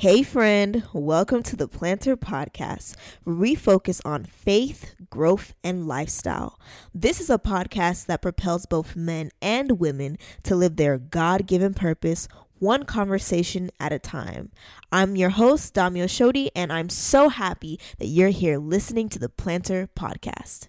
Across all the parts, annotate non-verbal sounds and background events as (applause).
Hey, friend, welcome to the Plannter Podcast, where we focus on faith, growth, and lifestyle. This is a podcast that propels both men and women to live their God given purpose one conversation at a time. I'm your host, Dami Oshodi, and I'm so happy that you're here listening to the Plannter Podcast.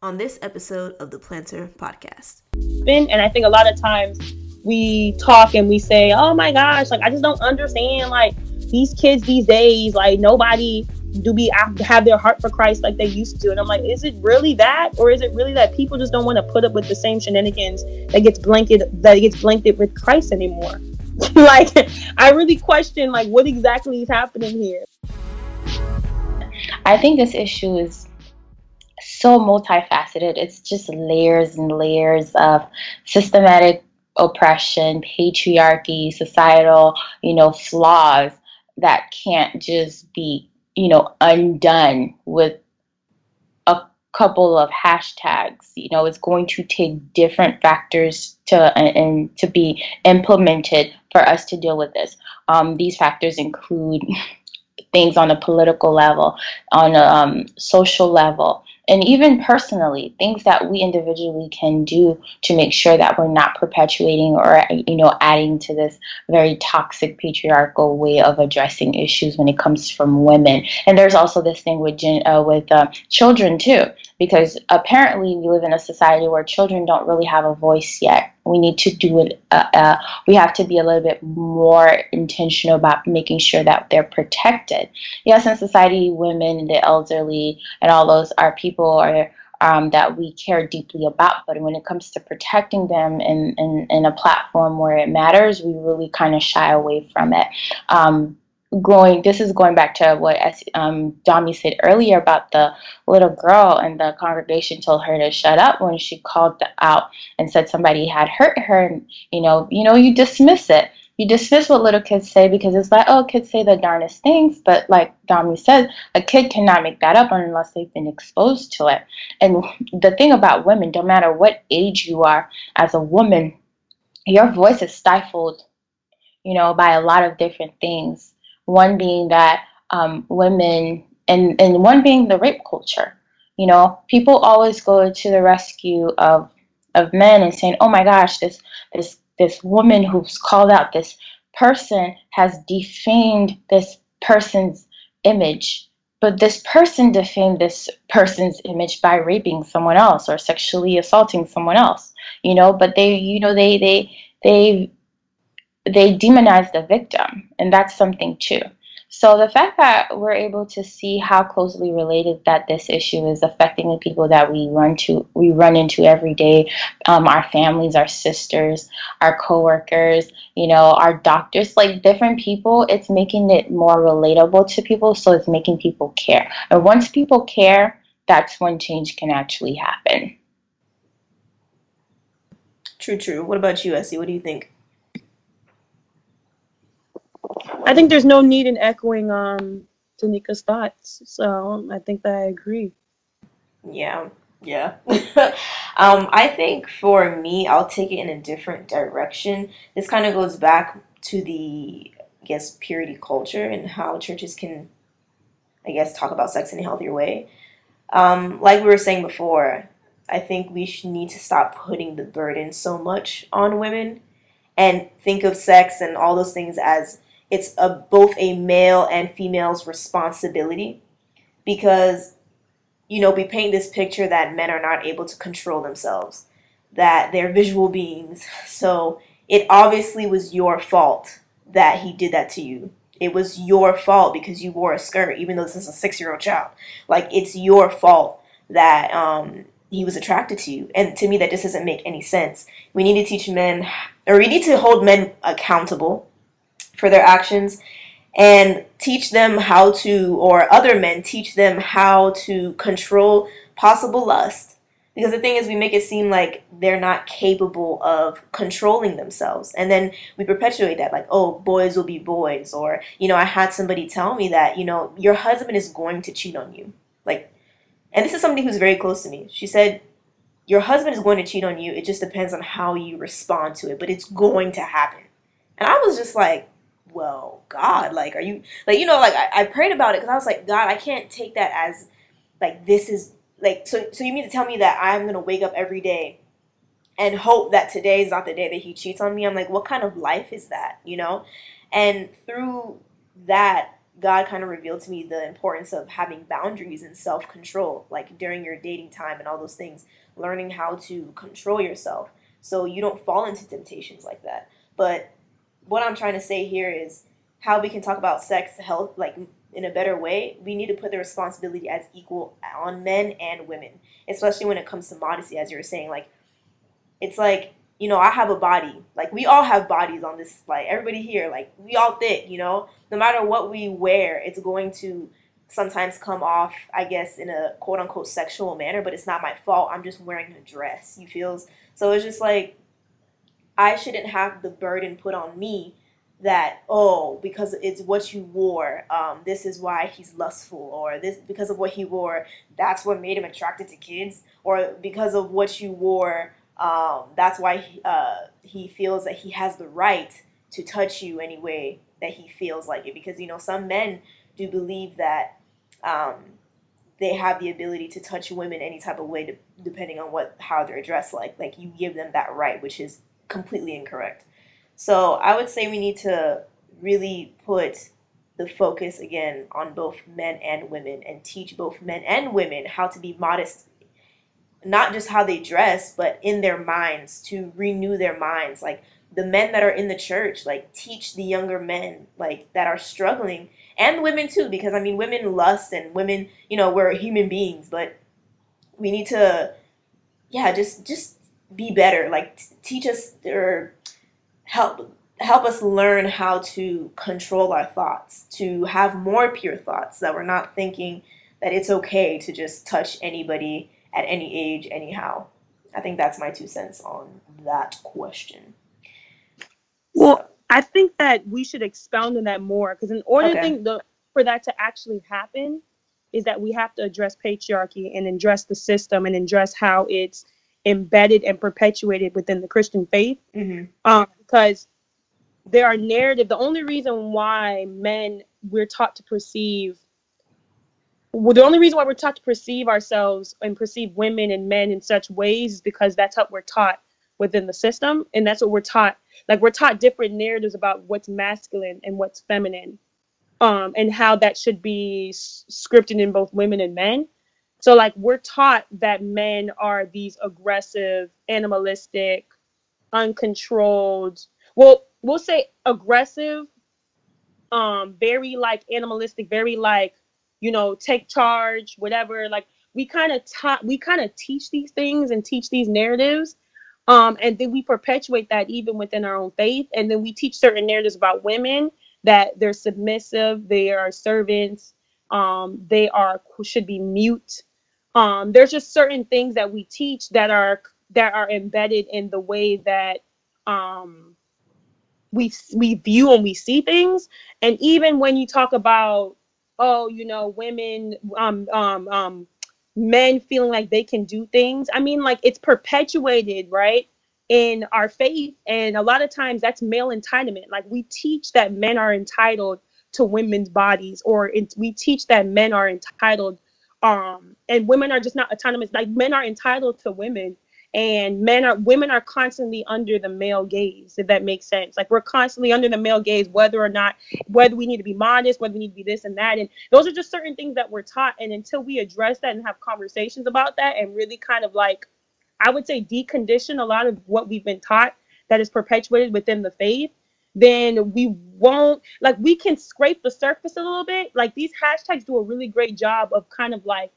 On this episode of the Plannter Podcast, Been and I think a lot of times we talk and we say, "Oh my gosh, like I just don't understand like these kids these days, like nobody do be have their heart for Christ like they used to." And I'm like, "Is it really that or is it really that people just don't want to put up with the same shenanigans that gets blanketed that gets blanketed with Christ anymore?" (laughs) like I really question like what exactly is happening here. I think this issue is so multifaceted. It's just layers and layers of systematic oppression, patriarchy, societal, you know, flaws that can't just be, you know, undone with a couple of hashtags. You know, it's going to take different factors to and to be implemented for us to deal with this. Um, these factors include (laughs) things on a political level, on a um, social level, and even personally things that we individually can do to make sure that we're not perpetuating or you know adding to this very toxic patriarchal way of addressing issues when it comes from women. And there's also this thing with uh, with uh, children too because apparently we live in a society where children don't really have a voice yet. We need to do it uh, uh, we have to be a little bit more intentional about making sure that they're protected. Yes in society women the elderly and all those are people or um, that we care deeply about but when it comes to protecting them in, in, in a platform where it matters we really kind of shy away from it. Um, going this is going back to what um, Dami said earlier about the little girl and the congregation told her to shut up when she called out and said somebody had hurt her and you know you know you dismiss it. You dismiss what little kids say because it's like oh kids say the darnest things but like Dami said a kid cannot make that up unless they've been exposed to it. And the thing about women no matter what age you are as a woman your voice is stifled you know by a lot of different things one being that um, women, and, and one being the rape culture. You know, people always go to the rescue of of men and saying, "Oh my gosh, this this this woman who's called out this person has defamed this person's image." But this person defamed this person's image by raping someone else or sexually assaulting someone else. You know, but they, you know, they they they they demonize the victim, and that's something too. So the fact that we're able to see how closely related that this issue is affecting the people that we run to, we run into every day, um, our families, our sisters, our coworkers, you know, our doctors, like different people, it's making it more relatable to people. So it's making people care, and once people care, that's when change can actually happen. True, true. What about you, Essie? What do you think? I think there's no need in echoing um Tanika's thoughts. So I think that I agree. Yeah, yeah. (laughs) um, I think for me, I'll take it in a different direction. This kind of goes back to the, I guess, purity culture and how churches can, I guess, talk about sex in a healthier way. Um, like we were saying before, I think we should need to stop putting the burden so much on women and think of sex and all those things as it's a, both a male and female's responsibility because you know we paint this picture that men are not able to control themselves that they're visual beings. So it obviously was your fault that he did that to you. It was your fault because you wore a skirt even though this is a six year old child. Like it's your fault that um, he was attracted to you. And to me that just doesn't make any sense. We need to teach men or we need to hold men accountable for their actions and teach them how to, or other men teach them how to control possible lust. Because the thing is, we make it seem like they're not capable of controlling themselves. And then we perpetuate that, like, oh, boys will be boys. Or, you know, I had somebody tell me that, you know, your husband is going to cheat on you. Like, and this is somebody who's very close to me. She said, your husband is going to cheat on you. It just depends on how you respond to it, but it's going to happen. And I was just like, well, God, like, are you like you know like I, I prayed about it because I was like, God, I can't take that as like this is like so so you mean to tell me that I'm gonna wake up every day and hope that today is not the day that he cheats on me. I'm like, what kind of life is that, you know? And through that, God kind of revealed to me the importance of having boundaries and self control, like during your dating time and all those things, learning how to control yourself so you don't fall into temptations like that. But what I'm trying to say here is how we can talk about sex health like in a better way. We need to put the responsibility as equal on men and women, especially when it comes to modesty, as you were saying. Like it's like you know i have a body like we all have bodies on this like everybody here like we all thick you know no matter what we wear it's going to sometimes come off i guess in a quote unquote sexual manner but it's not my fault i'm just wearing a dress you feels so it's just like i shouldn't have the burden put on me that oh because it's what you wore um, this is why he's lustful or this because of what he wore that's what made him attracted to kids or because of what you wore um, that's why he, uh, he feels that he has the right to touch you any way that he feels like it. Because you know, some men do believe that um, they have the ability to touch women any type of way, to, depending on what how they're dressed. Like like you give them that right, which is completely incorrect. So I would say we need to really put the focus again on both men and women and teach both men and women how to be modest not just how they dress, but in their minds to renew their minds. Like the men that are in the church, like teach the younger men, like that are struggling, and women too, because I mean, women lust and women, you know, we're human beings, but we need to, yeah, just just be better. Like t- teach us or help help us learn how to control our thoughts, to have more pure thoughts that we're not thinking that it's okay to just touch anybody at any age, anyhow. I think that's my two cents on that question. Well, so. I think that we should expound on that more because in order okay. think the, for that to actually happen, is that we have to address patriarchy and address the system and address how it's embedded and perpetuated within the Christian faith. Mm-hmm. Um, because there are narrative. The only reason why men we're taught to perceive well, the only reason why we're taught to perceive ourselves and perceive women and men in such ways is because that's how we're taught within the system and that's what we're taught like we're taught different narratives about what's masculine and what's feminine um and how that should be scripted in both women and men so like we're taught that men are these aggressive animalistic uncontrolled well we'll say aggressive um very like animalistic very like you know, take charge, whatever. Like we kind of taught, we kind of teach these things and teach these narratives. Um, and then we perpetuate that even within our own faith. And then we teach certain narratives about women that they're submissive, they are servants, um, they are should be mute. Um, there's just certain things that we teach that are that are embedded in the way that um, we we view and we see things. And even when you talk about oh, you know, women, um, um, um, men feeling like they can do things. I mean, like it's perpetuated, right? In our faith. And a lot of times that's male entitlement. Like we teach that men are entitled to women's bodies, or it, we teach that men are entitled, um, and women are just not autonomous. Like men are entitled to women and men are women are constantly under the male gaze if that makes sense like we're constantly under the male gaze whether or not whether we need to be modest whether we need to be this and that and those are just certain things that we're taught and until we address that and have conversations about that and really kind of like i would say decondition a lot of what we've been taught that is perpetuated within the faith then we won't like we can scrape the surface a little bit. Like these hashtags do a really great job of kind of like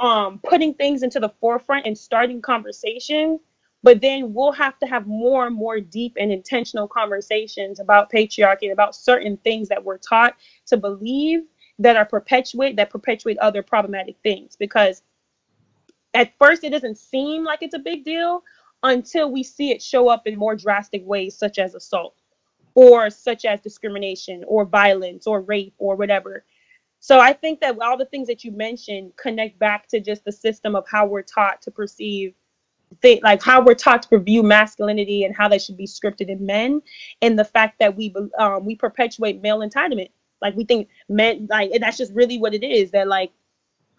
um, putting things into the forefront and starting conversations but then we'll have to have more and more deep and intentional conversations about patriarchy and about certain things that we're taught to believe that are perpetuate that perpetuate other problematic things. Because at first it doesn't seem like it's a big deal until we see it show up in more drastic ways such as assault or such as discrimination or violence or rape or whatever so I think that all the things that you mentioned connect back to just the system of how we're taught to perceive like how we're taught to view masculinity and how that should be scripted in men, and the fact that we um, we perpetuate male entitlement. Like we think men like that's just really what it is. That like,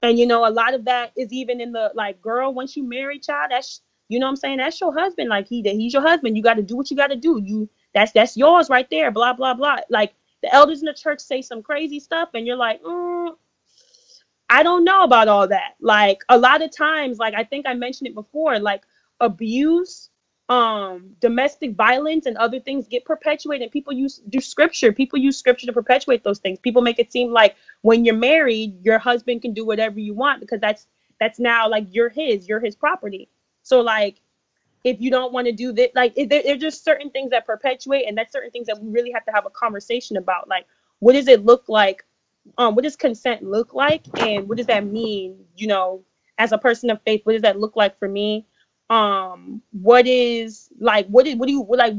and you know a lot of that is even in the like girl once you marry child that's you know what I'm saying that's your husband like he that he's your husband you got to do what you got to do you that's that's yours right there blah blah blah like the elders in the church say some crazy stuff and you're like mm, I don't know about all that. Like a lot of times, like I think I mentioned it before, like abuse, um, domestic violence, and other things get perpetuated. People use do scripture. People use scripture to perpetuate those things. People make it seem like when you're married, your husband can do whatever you want because that's that's now like you're his, you're his property. So like if you don't want to do that, like there, there are just certain things that perpetuate, and that's certain things that we really have to have a conversation about. Like, what does it look like um, what does consent look like and what does that mean you know as a person of faith what does that look like for me? Um what is like what is what do you what, like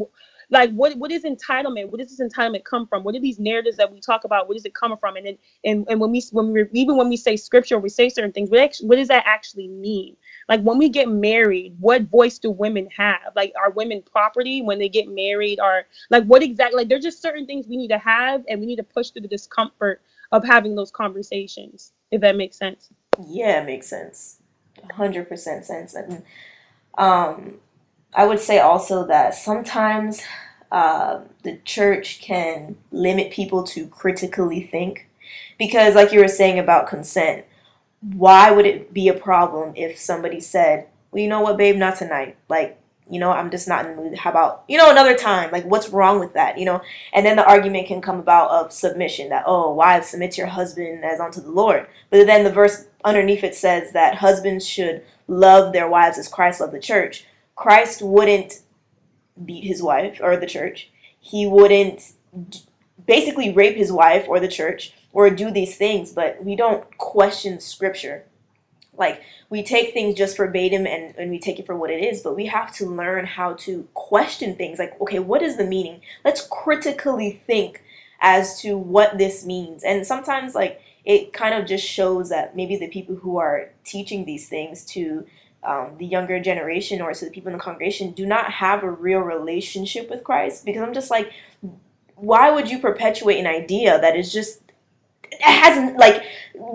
like what what is entitlement? What does this entitlement come from? What are these narratives that we talk about? What is it coming from? And then and, and when we when we even when we say scripture we say certain things what, actually, what does that actually mean like when we get married what voice do women have like are women property when they get married or like what exactly like there's just certain things we need to have and we need to push through the discomfort of having those conversations, if that makes sense. Yeah, it makes sense. 100% sense. And um, I would say also that sometimes uh, the church can limit people to critically think. Because, like you were saying about consent, why would it be a problem if somebody said, well, you know what, babe, not tonight? Like, you know, I'm just not in the mood. How about, you know, another time? Like, what's wrong with that? You know, and then the argument can come about of submission that, oh, wives, submit to your husband as unto the Lord. But then the verse underneath it says that husbands should love their wives as Christ loved the church. Christ wouldn't beat his wife or the church. He wouldn't basically rape his wife or the church or do these things, but we don't question scripture like we take things just verbatim and, and we take it for what it is, but we have to learn how to question things like, okay, what is the meaning? Let's critically think as to what this means. And sometimes like it kind of just shows that maybe the people who are teaching these things to um, the younger generation or to the people in the congregation do not have a real relationship with Christ because I'm just like, why would you perpetuate an idea that is just hasn't like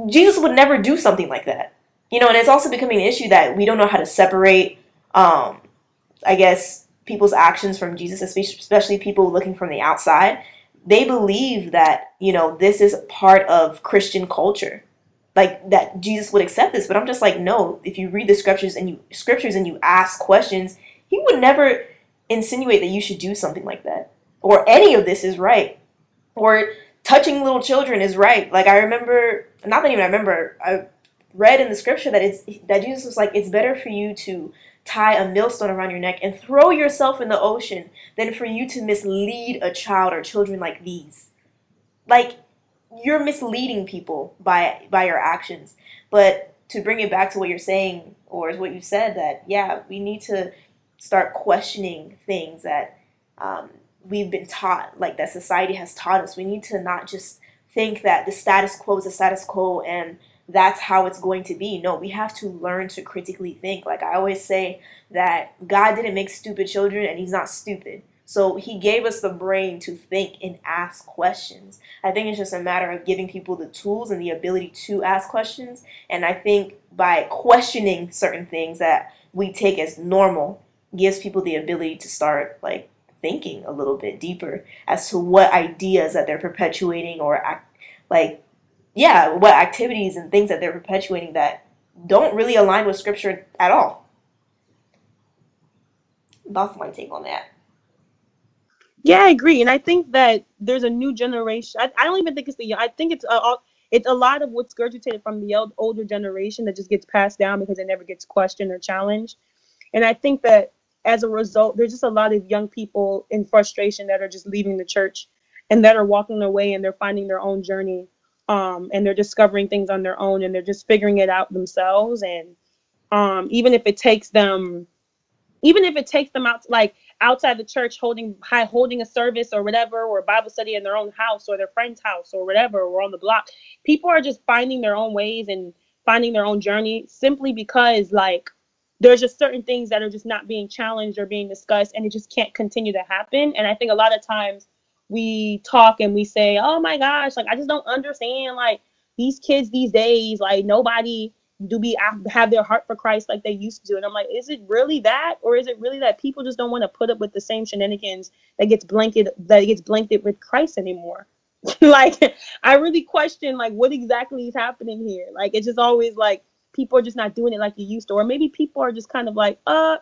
Jesus would never do something like that you know, and it's also becoming an issue that we don't know how to separate, um, I guess, people's actions from Jesus, especially people looking from the outside. They believe that, you know, this is part of Christian culture. Like that Jesus would accept this, but I'm just like, no, if you read the scriptures and you scriptures and you ask questions, he would never insinuate that you should do something like that. Or any of this is right. Or touching little children is right. Like I remember not that even I remember, I read in the scripture that it's that Jesus was like, it's better for you to tie a millstone around your neck and throw yourself in the ocean than for you to mislead a child or children like these. Like you're misleading people by by your actions. But to bring it back to what you're saying or what you said that yeah, we need to start questioning things that um, we've been taught, like that society has taught us. We need to not just think that the status quo is the status quo and that's how it's going to be. No, we have to learn to critically think. Like I always say that God didn't make stupid children and he's not stupid. So he gave us the brain to think and ask questions. I think it's just a matter of giving people the tools and the ability to ask questions. And I think by questioning certain things that we take as normal gives people the ability to start like thinking a little bit deeper as to what ideas that they're perpetuating or act, like yeah, what activities and things that they're perpetuating that don't really align with scripture at all. That's my take on that. Yeah, I agree, and I think that there's a new generation. I, I don't even think it's the. I think it's uh, a, it's a lot of what's gurgitated from the old, older generation that just gets passed down because it never gets questioned or challenged. And I think that as a result, there's just a lot of young people in frustration that are just leaving the church and that are walking away and they're finding their own journey um, and they're discovering things on their own and they're just figuring it out themselves. And um, even if it takes them even if it takes them out like outside the church holding high holding a service or whatever or bible study in their own house or their friend's house or whatever or on the block people are just finding their own ways and finding their own journey simply because like there's just certain things that are just not being challenged or being discussed and it just can't continue to happen. And i think a lot of times we talk and we say oh my gosh like i just don't understand like these kids these days like nobody do be ah, have their heart for christ like they used to. And i'm like is it really that or is it really that people just don't want to put up with the same shenanigans that gets blanketed that gets blanketed with christ anymore? (laughs) Like i really question like what exactly is happening here? Like it's just always like people are just not doing it like you used to, or maybe people are just kind of like, uh,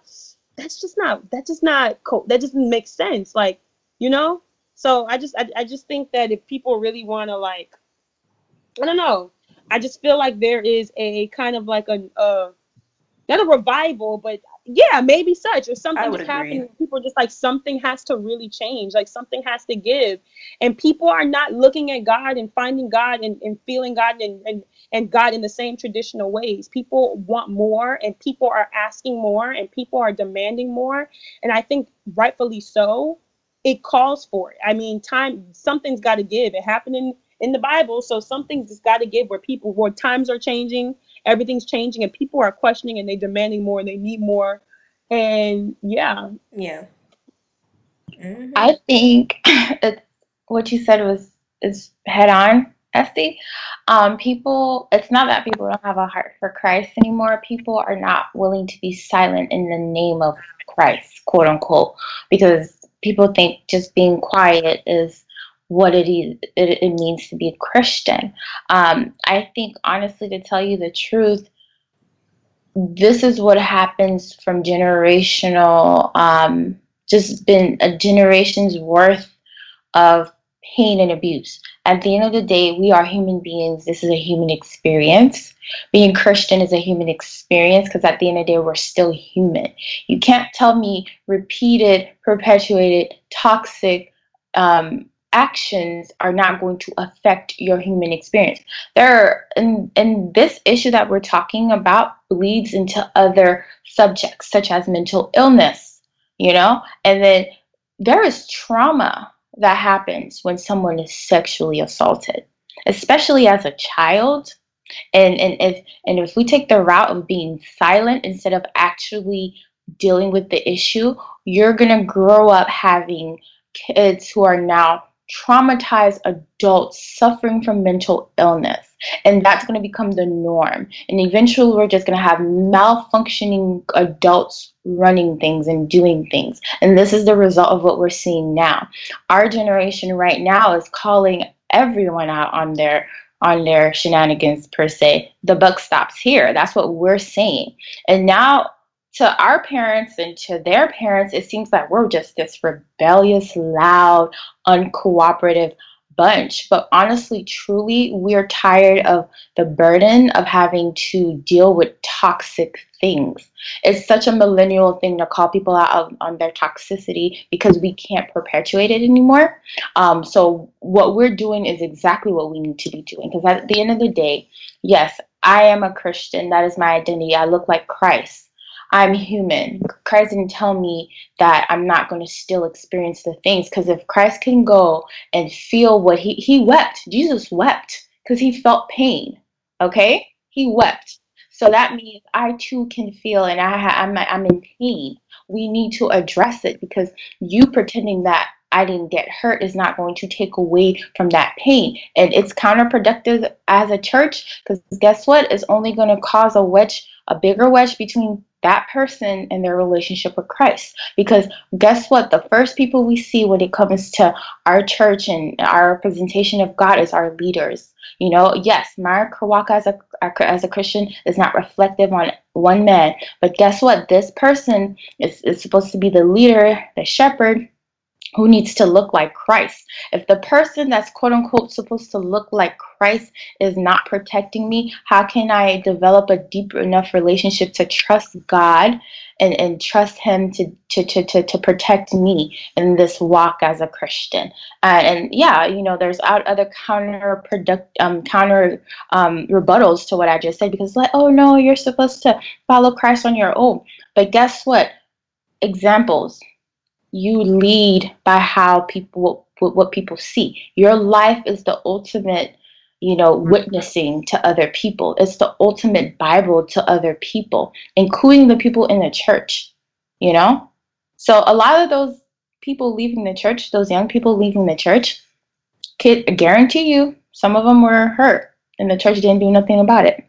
that's just not that just not co- that doesn't make sense, like you know. So I just I, I just think that if people really want to like, I don't know, I just feel like there is a kind of like a uh, not a revival, but yeah, maybe such or something is happening. People just like something has to really change, like something has to give. And people are not looking at God and finding God and, and feeling God and, and, and God in the same traditional ways. People want more and people are asking more and people are demanding more. And I think rightfully so, it calls for it. I mean, time something's got to give. It happened in, in the Bible, so something's got to give where people where times are changing everything's changing and people are questioning and they demanding more and they need more and yeah yeah mm-hmm. i think (laughs) what you said was is head on Esty. Um, people, it's not that people don't have a heart for Christ anymore. People are not willing to be silent in the name of Christ, quote unquote, because people think just being quiet is what it is it, it means to be a Christian. Um, I think honestly, to tell you the truth, this is what happens from generational, um, just been a generation's worth of pain and abuse. At the end of the day, we are human beings. This is a human experience. Being Christian is a human experience because at the end of the day, we're still human. You can't tell me repeated, perpetuated, toxic, um, actions are not going to affect your human experience. There and, and this issue that we're talking about bleeds into other subjects such as mental illness, you know, and then there is trauma that happens when someone is sexually assaulted, especially as a child. And, and if and if we take the route of being silent instead of actually dealing with the issue, you're gonna grow up having kids who are now traumatized adults suffering from mental illness. And that's going to become the norm. And eventually, we're just going to have malfunctioning adults running things and doing things. And this is the result of what we're seeing now. Our generation right now is calling everyone out on their on their shenanigans per se the buck stops here that's what we're saying and now to our parents and to their parents, it seems like we're just this rebellious, loud, uncooperative bunch. But honestly, truly, we're tired of the burden of having to deal with toxic things. It's such a millennial thing to call people out on their toxicity because we can't perpetuate it anymore. Um, so, what we're doing is exactly what we need to be doing because at the end of the day, yes, I am a Christian. That is my identity. I look like Christ. I'm human. Christ didn't tell me that I'm not going to still experience the things because if Christ can go and feel what he he wept, Jesus wept because he felt pain. Okay, he wept. So that means I too can feel, and I I'm I'm in pain. We need to address it because you pretending that I didn't get hurt is not going to take away from that pain. And it's counterproductive as a church because guess what? It's only going to cause a wedge, a bigger wedge between that person and their relationship with Christ. Because guess what? The first people we see when it comes to our church and our representation of God is our leaders. You know, yes, my walk as a as a Christian is not reflective on one man, but guess what? This person is, is supposed to be the leader, the shepherd, who needs to look like Christ. If the person that's quote unquote supposed to look like Christ is not protecting me, how can I develop a deep enough relationship to trust God and, and trust Him to, to, to, to, to protect me in this walk as a Christian? And, and yeah, you know, there's other counter product, um, counter um, rebuttals to what I just said because, like, oh no, you're supposed to follow Christ on your own. But guess what? Examples you lead by how people what people see. Your life is the ultimate you know, mm-hmm. witnessing to other people. It's the ultimate Bible to other people, including the people in the church, you know? So a lot of those people leaving the church, those young people leaving the church, kid, I guarantee you, some of them were hurt and the church didn't do nothing about it.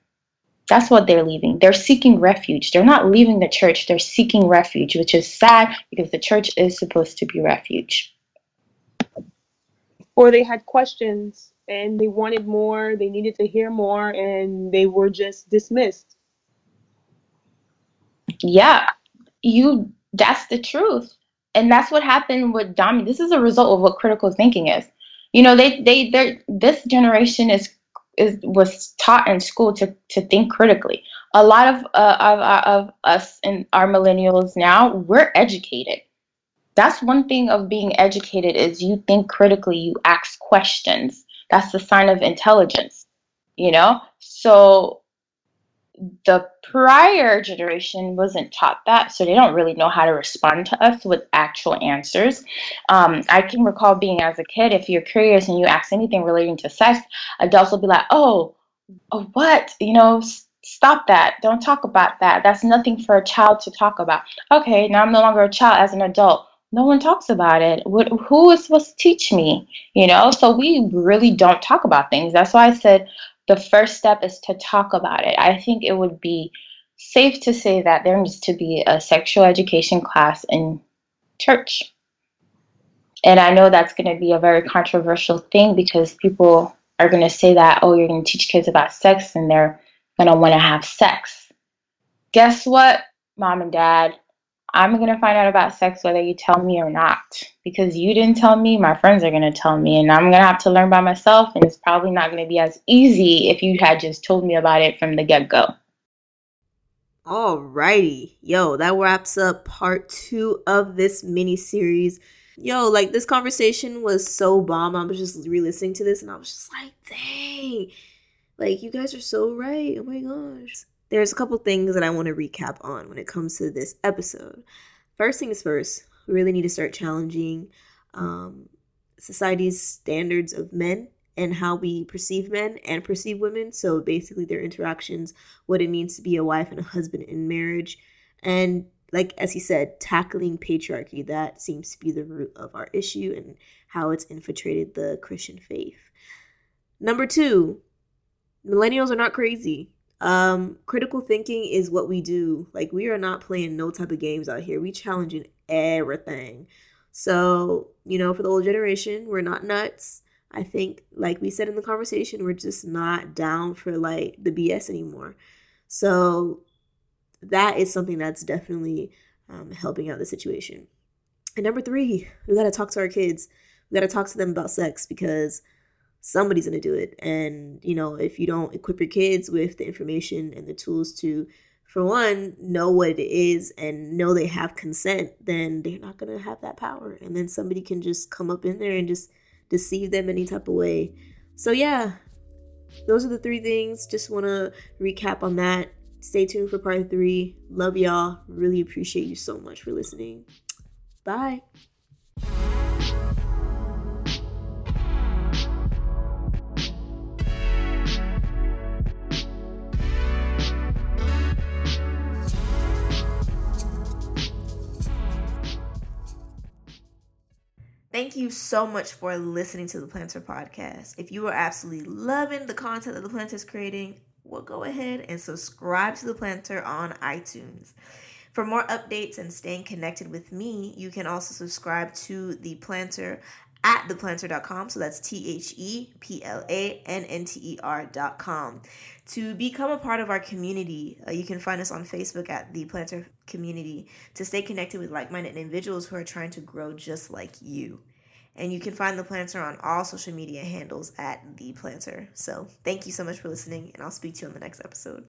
That's what they're leaving. They're seeking refuge. They're not leaving the church, they're seeking refuge, which is sad because the church is supposed to be refuge. Or they had questions and they wanted more, they needed to hear more, and they were just dismissed. Yeah, you that's the truth. And that's what happened with Dami. This is a result of what critical thinking is. You know, they they they this generation is is was taught in school to to think critically. A lot of uh, of, of us and our millennials now, we're educated. That's one thing of being educated is you think critically, you ask questions. That's the sign of intelligence, you know? So the prior generation wasn't taught that, so they don't really know how to respond to us with actual answers. Um, I can recall being as a kid, if you're curious and you ask anything relating to sex, adults will be like, oh, oh what? You know, stop that. Don't talk about that. That's nothing for a child to talk about. Okay, now I'm no longer a child as an adult no one talks about it. What, who is supposed to teach me? You know, so we really don't talk about things. That's why I said the first step is to talk about it. I think it would be safe to say that there needs to be a sexual education class in church. And I know that's going to be a very controversial thing because people are going to say that, oh, you're going to teach kids about sex and they're going to want to have sex. Guess what, mom and dad? I'm going to find out about sex whether you tell me or not. Because you didn't tell me, my friends are going to tell me, and I'm going to have to learn by myself. And it's probably not going to be as easy if you had just told me about it from the get go. Alrighty. Yo, that wraps up part two of this mini series. Yo, like this conversation was so bomb. I was just re listening to this and I was just like, dang. Like, you guys are so right. Oh my gosh there's a couple things that I want to recap on when it comes to this episode. First things first, we really need to start challenging um, society's standards of men and how we perceive men and perceive women. So basically, their interactions, what it means to be a wife and a husband in marriage, and like as he said, tackling patriarchy. That seems to be the root of our issue and how it's infiltrated the Christian faith. Number two, millennials are not crazy um, critical thinking is what we do. Like we are not playing no type of games out here. We challenging everything. So, you know, for the old generation, we're not nuts. I think, like we said in the conversation, we're just not down for like the BS anymore. So that is something that's definitely um, helping out the situation. And number three, we got to talk to our kids. We got to talk to them about sex because somebody's going to do it. And you know if you don't equip your kids with the information and the tools to for one know what it is and know they have consent then they're not going to have that power. And then somebody can just come up in there and just deceive them any type of way. So yeah those are the three things. Just want to recap on that. Stay tuned for part three. Love y'all. Really appreciate you so much for listening. Bye Thank you so much for listening to the Plannter Podcast. If you are absolutely loving the content that the Plannter is creating, well, go ahead and subscribe to the Plannter on iTunes. For more updates and staying connected with me, you can also subscribe to the Plannter at theplannter.com. So that's T H E P L A N N T E R.com. To become a part of our community, uh, you can find us on Facebook at The Plannter Community to stay connected with like minded individuals who are trying to grow just like you. And you can find the plannter on all social media handles at the plannter. So thank you so much for listening, and I'll speak to you on the next episode.